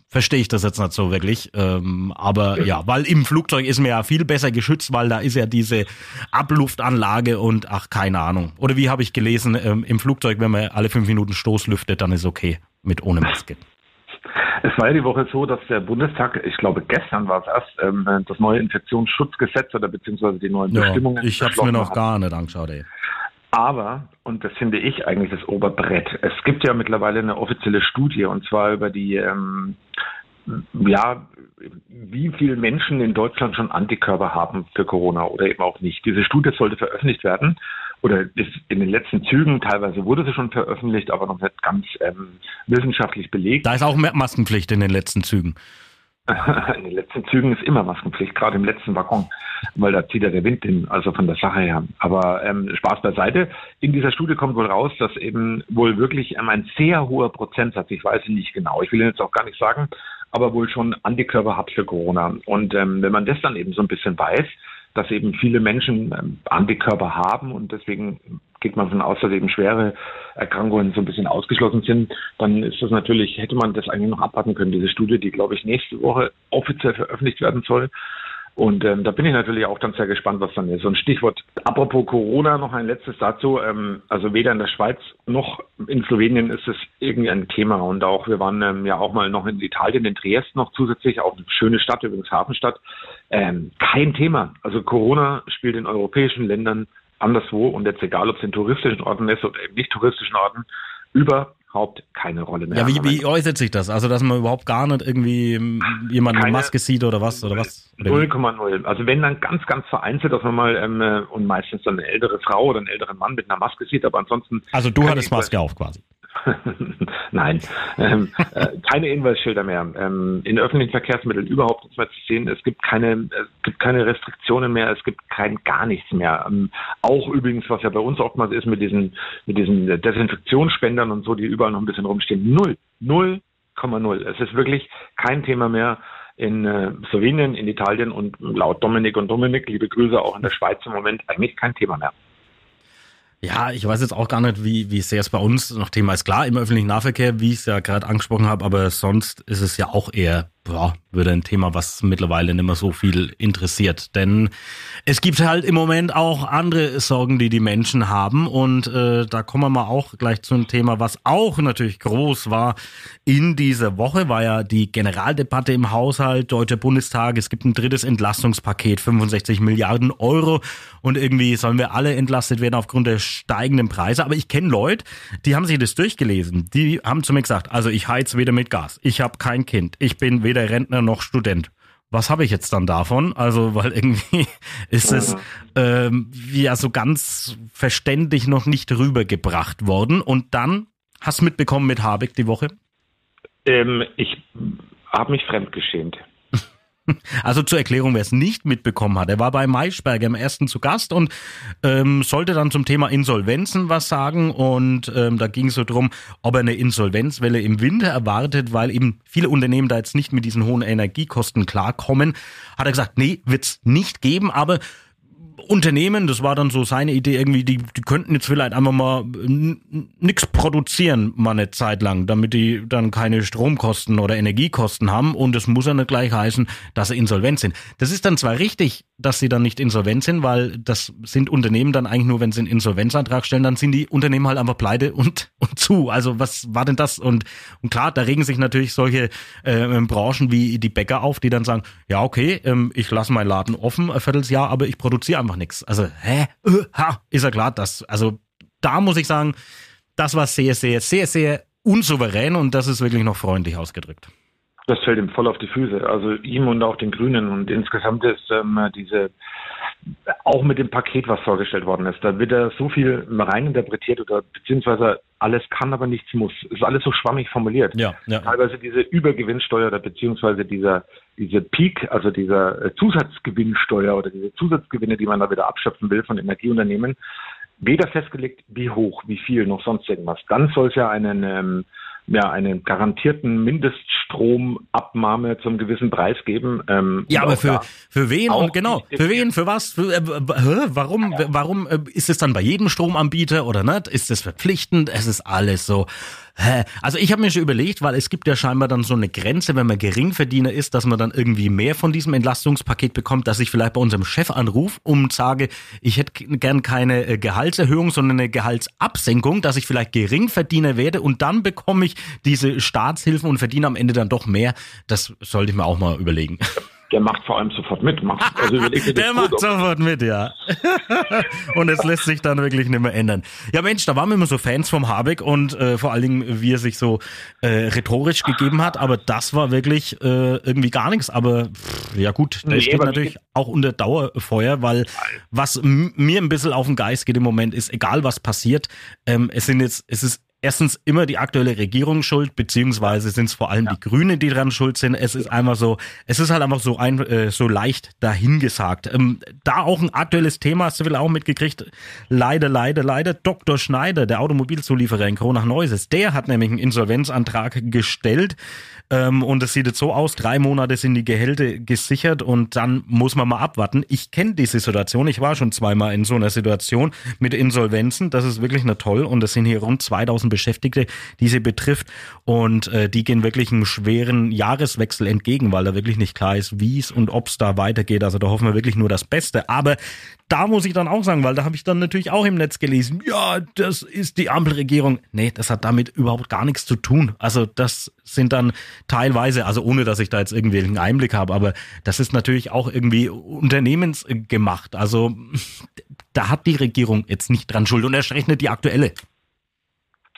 verstehe ich das jetzt nicht so wirklich. Ähm, aber ja, weil im Flugzeug ist man ja viel besser geschützt, weil da ist ja diese Abluftanlage und ach, keine Ahnung. Oder wie habe ich gelesen, ähm, im Flugzeug, wenn man alle fünf Minuten Stoß lüftet, dann ist okay mit ohne Maske. Es war ja die Woche so, dass der Bundestag, ich glaube gestern war es erst, ähm, das neue Infektionsschutzgesetz oder beziehungsweise die neuen Ja, Bestimmungen. ich habe es mir noch hat. gar nicht angeschaut, ey. Aber, und das finde ich eigentlich das Oberbrett, es gibt ja mittlerweile eine offizielle Studie und zwar über die, ähm, ja, wie viele Menschen in Deutschland schon Antikörper haben für Corona oder eben auch nicht. Diese Studie sollte veröffentlicht werden oder ist in den letzten Zügen, teilweise wurde sie schon veröffentlicht, aber noch nicht ganz ähm, wissenschaftlich belegt. Da ist auch Maskenpflicht in den letzten Zügen. [laughs] In den letzten Zügen ist immer Maskenpflicht, gerade im letzten Waggon, weil da zieht ja der Wind hin, also von der Sache her. Aber ähm, Spaß beiseite. In dieser Studie kommt wohl raus, dass eben wohl wirklich ähm, ein sehr hoher Prozentsatz, ich weiß nicht genau, ich will jetzt auch gar nicht sagen, aber wohl schon Antikörper hat für Corona. Und ähm, wenn man das dann eben so ein bisschen weiß, dass eben viele Menschen ähm, Antikörper haben und deswegen geht man davon aus, dass eben schwere Erkrankungen so ein bisschen ausgeschlossen sind, dann ist das natürlich, hätte man das eigentlich noch abwarten können, diese Studie, die glaube ich nächste Woche offiziell veröffentlicht werden soll. Und ähm, da bin ich natürlich auch dann sehr gespannt, was dann ist. So ein Stichwort, apropos Corona, noch ein letztes dazu. Ähm, also weder in der Schweiz noch in Slowenien ist es irgendwie ein Thema. Und auch, wir waren ähm, ja auch mal noch in Italien, in Triest noch zusätzlich, auch eine schöne Stadt, übrigens Hafenstadt. Ähm, kein Thema. Also Corona spielt in europäischen Ländern anderswo und jetzt egal, ob es in touristischen Orten ist oder in nicht touristischen Orten, überhaupt keine Rolle mehr. Ja, wie, wie äußert sich das? Also, dass man überhaupt gar nicht irgendwie jemanden Keine- Maske sieht oder was? Oder was? Oder wie? 0,0. Also wenn dann ganz, ganz vereinzelt, dass man mal ähm, äh, und meistens dann eine ältere Frau oder einen älteren Mann mit einer Maske sieht, aber ansonsten Also, du hattest Maske auf quasi. [laughs] Nein, ähm, äh, keine Hinweisschilder mehr. Ähm, in öffentlichen Verkehrsmitteln überhaupt nichts mehr zu sehen. Es gibt keine, es gibt keine Restriktionen mehr. Es gibt kein gar nichts mehr. Ähm, auch übrigens, was ja bei uns oftmals ist mit diesen, mit diesen Desinfektionsspendern und so, die überall noch ein bisschen rumstehen. Null, null, Komma null. Es ist wirklich kein Thema mehr in äh, Slowenien, in Italien und laut Dominik und Dominik, liebe Grüße auch in der Schweiz im Moment, eigentlich kein Thema mehr. Ja, ich weiß jetzt auch gar nicht, wie, wie sehr es bei uns noch Thema ist. Klar, im öffentlichen Nahverkehr, wie ich es ja gerade angesprochen habe, aber sonst ist es ja auch eher, ja, würde ein Thema, was mittlerweile nicht mehr so viel interessiert. Denn es gibt halt im Moment auch andere Sorgen, die die Menschen haben. Und äh, da kommen wir mal auch gleich zu einem Thema, was auch natürlich groß war in dieser Woche, war ja die Generaldebatte im Haushalt, Deutscher Bundestag. Es gibt ein drittes Entlastungspaket, 65 Milliarden Euro. Und irgendwie sollen wir alle entlastet werden aufgrund der steigenden Preise. Aber ich kenne Leute, die haben sich das durchgelesen. Die haben zu mir gesagt, also ich heiz weder mit Gas, ich habe kein Kind, ich bin weder Rentner noch Student. Was habe ich jetzt dann davon? Also, weil irgendwie [laughs] ist es ähm, ja so ganz verständlich noch nicht rübergebracht worden. Und dann hast du mitbekommen mit Habeck die Woche? Ähm, ich habe mich fremdgeschämt. [laughs] Also zur Erklärung, wer es nicht mitbekommen hat, er war bei Maischberger im ersten zu Gast und ähm, sollte dann zum Thema Insolvenzen was sagen und ähm, da ging es so drum, ob er eine Insolvenzwelle im Winter erwartet, weil eben viele Unternehmen da jetzt nicht mit diesen hohen Energiekosten klarkommen. Hat er gesagt, nee, wird's nicht geben, aber Unternehmen, das war dann so seine Idee irgendwie, die, die könnten jetzt vielleicht einfach mal n- nix produzieren, mal eine Zeit lang, damit die dann keine Stromkosten oder Energiekosten haben und es muss ja nicht gleich heißen, dass sie insolvent sind. Das ist dann zwar richtig, dass sie dann nicht insolvent sind, weil das sind Unternehmen dann eigentlich nur, wenn sie einen Insolvenzantrag stellen, dann sind die Unternehmen halt einfach pleite und, [laughs] und zu. Also was war denn das? Und, und klar, da regen sich natürlich solche äh, Branchen wie die Bäcker auf, die dann sagen, ja okay, ähm, ich lasse meinen Laden offen, ein Vierteljahr, aber ich produziere einfach nichts. Also, hä? Äh, ha, ist ja klar, dass, also da muss ich sagen, das war sehr, sehr, sehr, sehr unsouverän und das ist wirklich noch freundlich ausgedrückt. Das fällt ihm voll auf die Füße. Also ihm und auch den Grünen. Und insgesamt ist ähm, diese, auch mit dem Paket, was vorgestellt worden ist, da wird er so viel reininterpretiert oder beziehungsweise alles kann, aber nichts muss. Ist alles so schwammig formuliert. Ja, ja. Teilweise diese Übergewinnsteuer oder beziehungsweise dieser, diese Peak, also dieser äh, Zusatzgewinnsteuer oder diese Zusatzgewinne, die man da wieder abschöpfen will von Energieunternehmen, weder festgelegt, wie hoch, wie viel, noch sonst irgendwas. Dann soll es ja einen, ähm, ja, einen garantierten Mindeststromabnahme zum gewissen Preis geben. Ähm, Ja, aber für, für wen und genau, für wen, für was, für, äh, warum, warum äh, ist es dann bei jedem Stromanbieter oder nicht? Ist es verpflichtend? Es ist alles so. Hä? Also ich habe mir schon überlegt, weil es gibt ja scheinbar dann so eine Grenze, wenn man Geringverdiener ist, dass man dann irgendwie mehr von diesem Entlastungspaket bekommt, dass ich vielleicht bei unserem Chef anrufe und sage, ich hätte gern keine äh, Gehaltserhöhung, sondern eine Gehaltsabsenkung, dass ich vielleicht Geringverdiener werde und dann bekomme ich diese Staatshilfen und verdiene am Ende dann doch mehr. Das sollte ich mir auch mal überlegen. Der macht vor allem sofort mit. Macht, also [laughs] Der macht sofort mit, ja. [laughs] und es lässt sich dann wirklich nicht mehr ändern. Ja, Mensch, da waren wir immer so Fans vom Habeck und äh, vor allen Dingen, wie er sich so äh, rhetorisch gegeben hat. Aber das war wirklich äh, irgendwie gar nichts. Aber pff, ja gut, der Nee, steht natürlich auch unter Dauerfeuer, weil was mir ein bisschen auf den Geist geht im Moment ist, egal was passiert, ähm, es sind jetzt, es ist erstens immer die aktuelle Regierung schuld, beziehungsweise sind es vor allem die Grünen, die dran schuld sind. Es ist einfach so, es ist halt einfach so ein, äh, so leicht dahingesagt. Ähm, da auch ein aktuelles Thema, hast du vielleicht auch mitgekriegt. Leider, leider, leider. Dr. Schneider, der Automobilzulieferer in Kronach-Neuses, der hat nämlich einen Insolvenzantrag gestellt. Ähm, und es sieht jetzt so aus, drei Monate sind die Gehälter gesichert und dann muss man mal abwarten. Ich kenne diese Situation, ich war schon zweimal in so einer Situation mit Insolvenzen. Das ist wirklich nicht toll und es sind hier rund 2000 10.000 Beschäftigte, die sie betrifft. Und äh, die gehen wirklich einen schweren Jahreswechsel entgegen, weil da wirklich nicht klar ist, wie es und ob es da weitergeht. Also da hoffen wir wirklich nur das Beste. Aber da muss ich dann auch sagen, weil da habe ich dann natürlich auch im Netz gelesen, ja, das ist die Ampelregierung. Nee, das hat damit überhaupt gar nichts zu tun. Also das sind dann teilweise, also ohne dass ich da jetzt irgendwie einen Einblick habe, aber das ist natürlich auch irgendwie unternehmensgemacht. Also da hat die Regierung jetzt nicht dran Schuld und erst recht nicht die aktuelle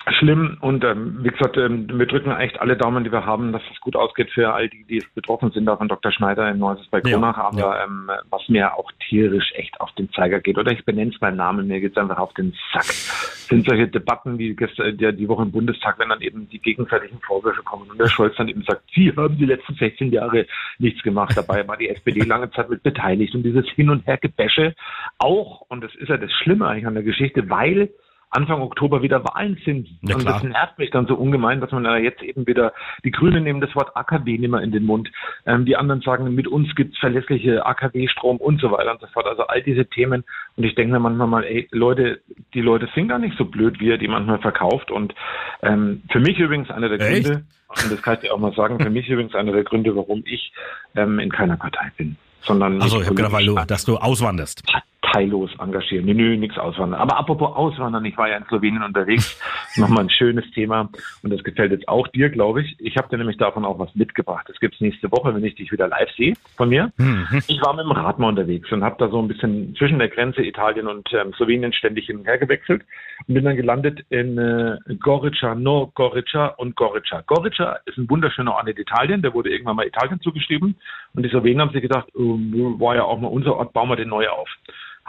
schlimm. Und ähm, wie gesagt, ähm, wir drücken echt alle Daumen, die wir haben, dass es gut ausgeht für all die, die betroffen sind, auch von Dr. Schneider in Neues bei Kronach, ja, aber ja. Ähm, was mir auch tierisch echt auf den Zeiger geht, oder ich benenne es meinen Namen, mir geht es einfach auf den Sack, sind solche Debatten wie gestern, der, die Woche im Bundestag, wenn dann eben die gegenseitigen Vorwürfe kommen und der Scholz dann eben sagt, Sie haben die letzten 16 Jahre nichts gemacht, dabei war die SPD lange Zeit mit beteiligt und dieses Hin- und Her-Gebäsche auch, und das ist ja das Schlimme eigentlich an der Geschichte, weil Anfang Oktober wieder Wahlen sind. Ja, und das nervt mich dann so ungemein, dass man da jetzt eben wieder, die Grünen nehmen das Wort AKW nicht mehr in den Mund. Ähm, die anderen sagen, mit uns gibt's verlässliche AKW-Strom und so weiter und so fort. Also all diese Themen. Und ich denke mir manchmal mal, ey, Leute, die Leute sind gar nicht so blöd, wie er die manchmal verkauft. Und ähm, für mich übrigens einer der Echt? Gründe, und das kann ich dir auch mal sagen, für mich übrigens einer der Gründe, warum ich ähm, in keiner Partei bin. Sondern also ich habe gedacht, weil du, dass du auswanderst parteilos engagieren. Nö, nö, nichts auswandern. Aber apropos Auswandern, ich war ja in Slowenien unterwegs. Nochmal ein schönes Thema und das gefällt jetzt auch dir, glaube ich. Ich habe dir nämlich davon auch was mitgebracht. Das gibt's nächste Woche, wenn ich dich wieder live sehe von mir. Mhm. Ich war mit dem Rad mal unterwegs und habe da so ein bisschen zwischen der Grenze Italien und ähm, Slowenien ständig hin und her gewechselt und bin dann gelandet in äh, Gorica, No Gorica und Gorica. Gorica ist ein wunderschöner Ort in Italien, der wurde irgendwann mal Italien zugeschrieben und die Slowenen haben sich gedacht, oh, war ja auch mal unser Ort, bauen wir den neu auf.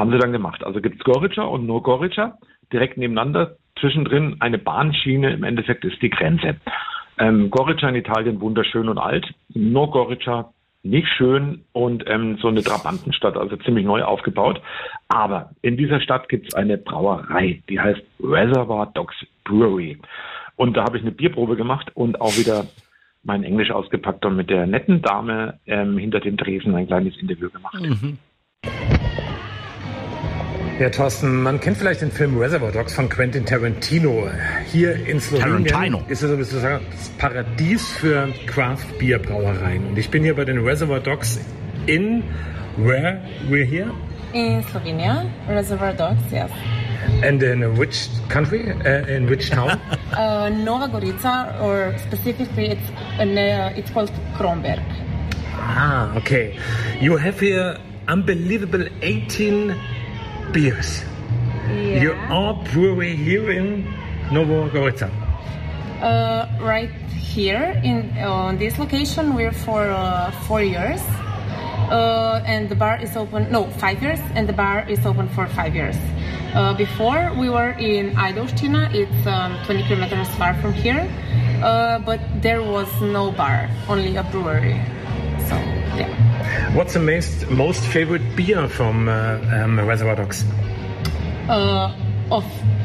Haben sie dann gemacht. Also gibt es Gorica und No Gorica direkt nebeneinander. Zwischendrin eine Bahnschiene. Im Endeffekt ist die Grenze. Ähm, Gorica in Italien wunderschön und alt. No Gorica nicht schön und ähm, so eine Trabantenstadt, also ziemlich neu aufgebaut. Aber in dieser Stadt gibt es eine Brauerei, die heißt Reservoir Dogs Brewery. Und da habe ich eine Bierprobe gemacht und auch wieder mein Englisch ausgepackt und mit der netten Dame ähm, hinter dem Tresen ein kleines Interview gemacht. Mhm. Ja, Thorsten, man kennt vielleicht den Film Reservoir Dogs von Quentin Tarantino. Hier in Slowenien Tarantino. ist es sozusagen das Paradies für Craft Beer Brauereien. Und ich bin hier bei den Reservoir Dogs in where we're here In Slovenia, Reservoir Dogs, yes. and in which country, uh, in which town? [laughs] Uh, Nova Gorica, or specifically, it's uh, it's called Kronberg. ah, okay. You have here unbelievable 18 beers. You are brewery here in Novogorica. Uh, right here in on this location, we're for uh, four years, uh, and the bar is open. No, five years, and the bar is open for five years. Uh, before we were in Aidostina, it's um, 20 kilometers far from here, uh, but there was no bar, only a brewery. So yeah. What's the most, most favorite beer from uh, um, Reservoir Dogs? uh, of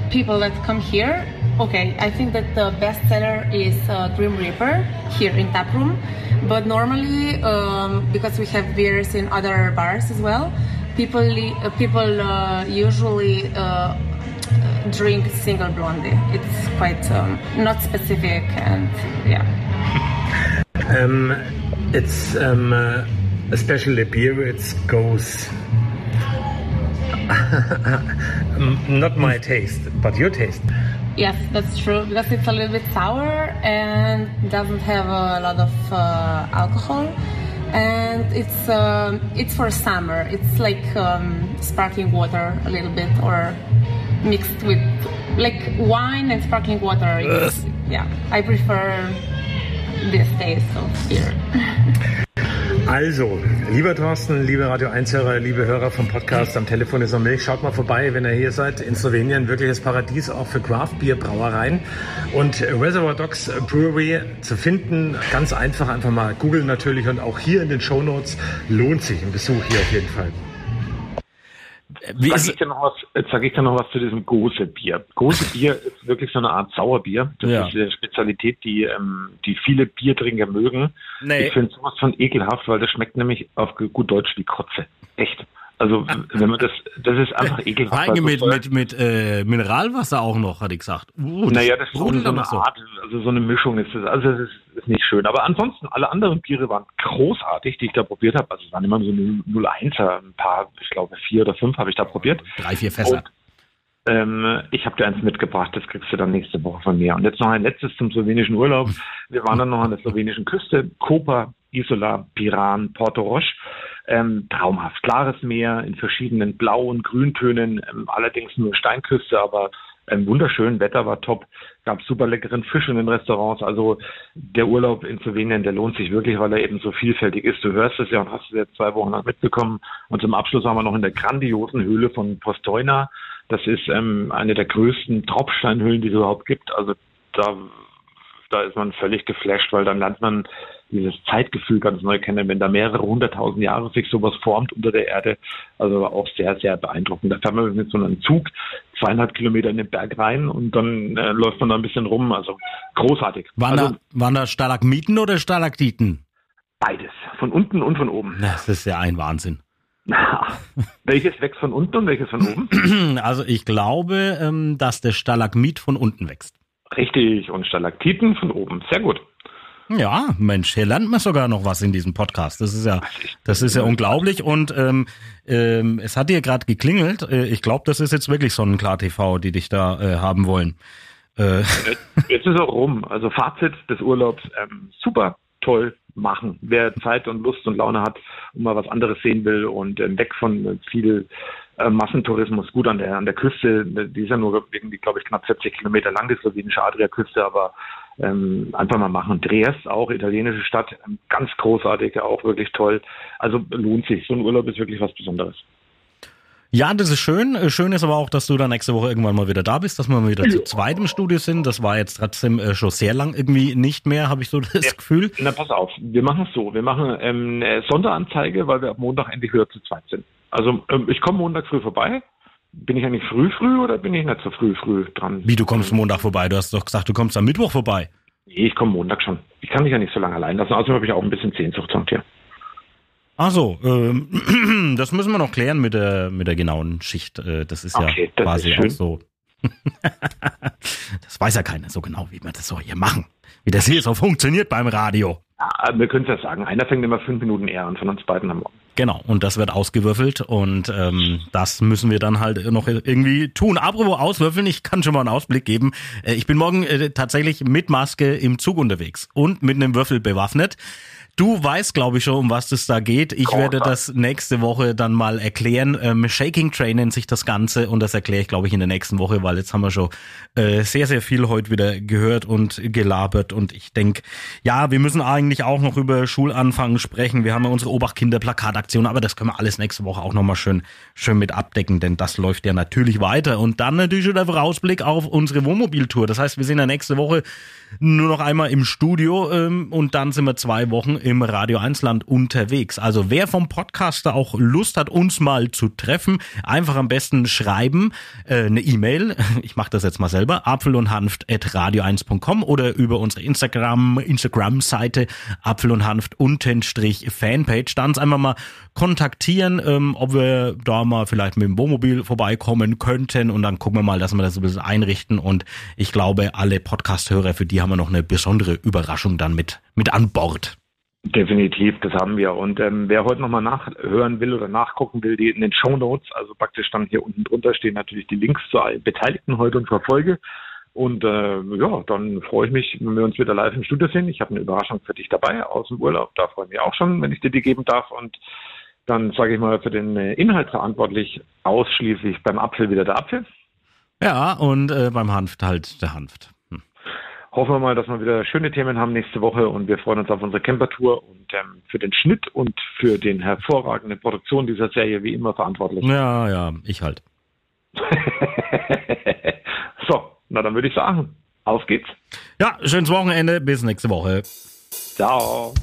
people that come here, okay, I think that the best seller is uh, Grim Reaper here in Taproom. But normally, um, because we have beers in other bars as well, people uh, people uh, usually uh, drink single blondie. It's quite um, not specific and yeah. [laughs] Um, it's um, uh, especially beer. It's goes. [laughs] Not my taste, but your taste. Yes, that's true because it's a little bit sour and doesn't have a lot of uh, alcohol, and it's um, it's for summer. It's like um, sparkling water a little bit, or mixed with like wine and sparkling water. It's- yeah, I prefer this taste of beer. [laughs] Also, lieber Thorsten, liebe Radio 1-Hörer, liebe Hörer vom Podcast am Telefon ist noch Milch, schaut mal vorbei, wenn ihr hier seid. In Slowenien wirkliches Paradies auch für Craft Beer Brauereien. Und Reservoir Dogs Brewery zu finden, ganz einfach, einfach mal googeln natürlich und auch hier in den Show Notes lohnt sich ein Besuch hier auf jeden Fall. Wie Sag ich, dir noch was, jetzt sage ich dir noch was zu diesem Gose-Bier. Gose-Bier [laughs] ist wirklich so eine Art Sauerbier. Das Ja. ist eine Spezialität, die, ähm, die viele Biertrinker mögen. Nee. Ich finde sowas von ekelhaft, weil das schmeckt nämlich auf gut Deutsch wie Kotze. Echt. Also wenn man das, das ist einfach ekelhaft. Vor mit, mit, mit äh, Mineralwasser auch noch, hatte ich gesagt. Uh, naja, das ist so eine so. Art, also so eine Mischung ist das. Also das ist, ist nicht schön. Aber ansonsten, alle anderen Biere waren großartig, die ich da probiert habe. Also es waren immer so 0,1er, ein paar, ich glaube vier oder fünf habe ich da probiert. Drei, vier Fässer. Und, ähm, ich habe dir eins mitgebracht, das kriegst du dann nächste Woche von mir. Und jetzt noch ein letztes zum slowenischen Urlaub. Wir waren dann noch an der slowenischen Küste, Koper, Isola, Piran, Porto Roche. Ähm, traumhaft, klares Meer in verschiedenen Blau- und Grüntönen, ähm, allerdings nur Steinküste, aber ähm, wunderschön, Wetter war top, gab super leckeren Fisch in den Restaurants. Also der Urlaub in Slowenien, der lohnt sich wirklich, weil er eben so vielfältig ist. Du hörst es ja und hast es jetzt zwei Wochen lang mitbekommen. Und zum Abschluss waren wir noch in der grandiosen Höhle von Postojna. Das ist ähm, eine der größten Tropfsteinhöhlen, die es überhaupt gibt. Also da, da ist man völlig geflasht, weil dann lernt man dieses Zeitgefühl ganz neu kennen, wenn da mehrere hunderttausend Jahre sich sowas formt unter der Erde. Also auch sehr, sehr beeindruckend. Da fährt man mit so einem Zug zweieinhalb Kilometer in den Berg rein und dann äh, läuft man da ein bisschen rum. Also großartig. Waren, also da, waren da Stalagmiten oder Stalaktiten? beides, von unten und von oben. Das ist ja ein Wahnsinn. welches wächst von unten und welches von oben? [clears throat] Also ich glaube, ähm, dass der Stalagmit von unten wächst. Richtig, und Stalaktiten von oben. Sehr gut. Ja, Mensch, hier lernt man sogar noch was in diesem Podcast. Das ist ja, das ist ja unglaublich. Und ähm, ähm, es hat hier gerade geklingelt. Äh, Ich glaube, das ist jetzt wirklich Sonnenklar TV, die dich da äh, haben wollen. Äh, Jetzt ist er rum. Also Fazit des Urlaubs, ähm, super toll machen. Wer Zeit und Lust und Laune hat und mal was anderes sehen will und ähm, weg von äh, viel äh, Massentourismus, gut an der an der Küste, die ist ja nur irgendwie, glaube ich, knapp 40 Kilometer lang, die slowenische Adriaküste, aber ähm, einfach mal machen. Triest, auch italienische Stadt, ähm, ganz großartig, auch wirklich toll. Also lohnt sich. So ein Urlaub ist wirklich was Besonderes. ja, das ist schön. Äh, Schön ist aber auch, dass du dann nächste Woche irgendwann mal wieder da bist, dass wir mal wieder zu zweit im Studio sind. Das war jetzt trotzdem äh, schon sehr lang irgendwie nicht mehr, habe ich so das Gefühl. Na, pass auf, wir machen es so. Wir machen ähm, eine Sonderanzeige, weil wir ab Montag endlich wieder zu zweit sind. Also ähm, ich komme Montag früh vorbei. Bin ich eigentlich früh früh oder bin ich nicht so früh früh dran? Wie, du kommst Montag vorbei? Du hast doch gesagt, du kommst am Mittwoch vorbei. Nee, ich komme Montag schon. Ich kann mich ja nicht so lange allein lassen. Außerdem habe ich auch ein bisschen Sehnsucht zum Tier. Ach so, ähm, [clears throat] das müssen wir noch klären mit der, mit der genauen Schicht. Äh, Das ist Okay, ja das quasi ist auch so. [laughs] das weiß ja keiner so genau, wie wir das so hier machen. Wie das hier so funktioniert beim Radio. Ja, wir können es ja sagen. Einer fängt immer fünf Minuten eher an von uns beiden am Morgen. Genau, und das wird ausgewürfelt und ähm, das müssen wir dann halt noch irgendwie tun. Apropos auswürfeln, ich kann schon mal einen Ausblick geben. Äh, ich bin morgen äh, tatsächlich mit Maske im Zug unterwegs und mit einem Würfel bewaffnet. Du weißt, glaube ich, schon, um was es da geht. Ich Oh, werde das nächste Woche dann mal erklären. Ähm, Shaking Train nennt sich das Ganze und das erkläre ich, glaube ich, in der nächsten Woche, weil jetzt haben wir schon äh, sehr, sehr viel heute wieder gehört und gelabert und ich denke, ja, wir müssen eigentlich auch noch über Schulanfang sprechen. Wir haben ja unsere Obachtkinder-Plakataktion, aber das können wir alles nächste Woche auch nochmal schön, schön mit abdecken, denn das läuft ja natürlich weiter. Und dann natürlich schon der Vorausblick auf unsere Wohnmobiltour. Das heißt, wir sind ja nächste Woche nur noch einmal im Studio ähm, und dann sind wir zwei Wochen im Radio 1 Land unterwegs. Also wer vom Podcaster auch Lust hat, uns mal zu treffen, einfach am besten schreiben, äh, eine E-Mail, [laughs] ich mache das jetzt mal selber, apfel und hanft at radio1.com oder über unsere Instagram, Instagram-Seite apfel und hanft untenstrich Fanpage, dann einfach mal kontaktieren, ähm, ob wir da mal vielleicht mit dem Wohnmobil vorbeikommen könnten. Und dann gucken wir mal, dass wir das ein bisschen einrichten. Und ich glaube, alle Podcast-Hörer, für die haben wir noch eine besondere Überraschung dann mit, mit an Bord. Definitiv, das haben wir. Und ähm, wer heute nochmal nachhören will oder nachgucken will, die in den Show Notes, also praktisch dann hier unten drunter stehen natürlich die Links zu allen Beteiligten heute unserer Folge. Und äh, ja, dann freue ich mich, wenn wir uns wieder live im Studio sehen. Ich habe eine Überraschung für dich dabei aus dem Urlaub. Da freue ich mich auch schon, wenn ich dir die geben darf. Und dann sage ich mal für den äh, Inhalt verantwortlich ausschließlich beim Apfel wieder der Apfel. Ja, und äh, beim Hanft halt der Hanft hoffen wir mal, dass wir wieder schöne Themen haben nächste Woche und wir freuen uns auf unsere Campertour und ähm, für den Schnitt und für den hervorragende Produktion dieser Serie wie immer verantwortlich. Ja, ja, ich halt. [laughs] so, na dann würde ich sagen, auf geht's. Ja, schönes Wochenende, bis nächste Woche. Ciao.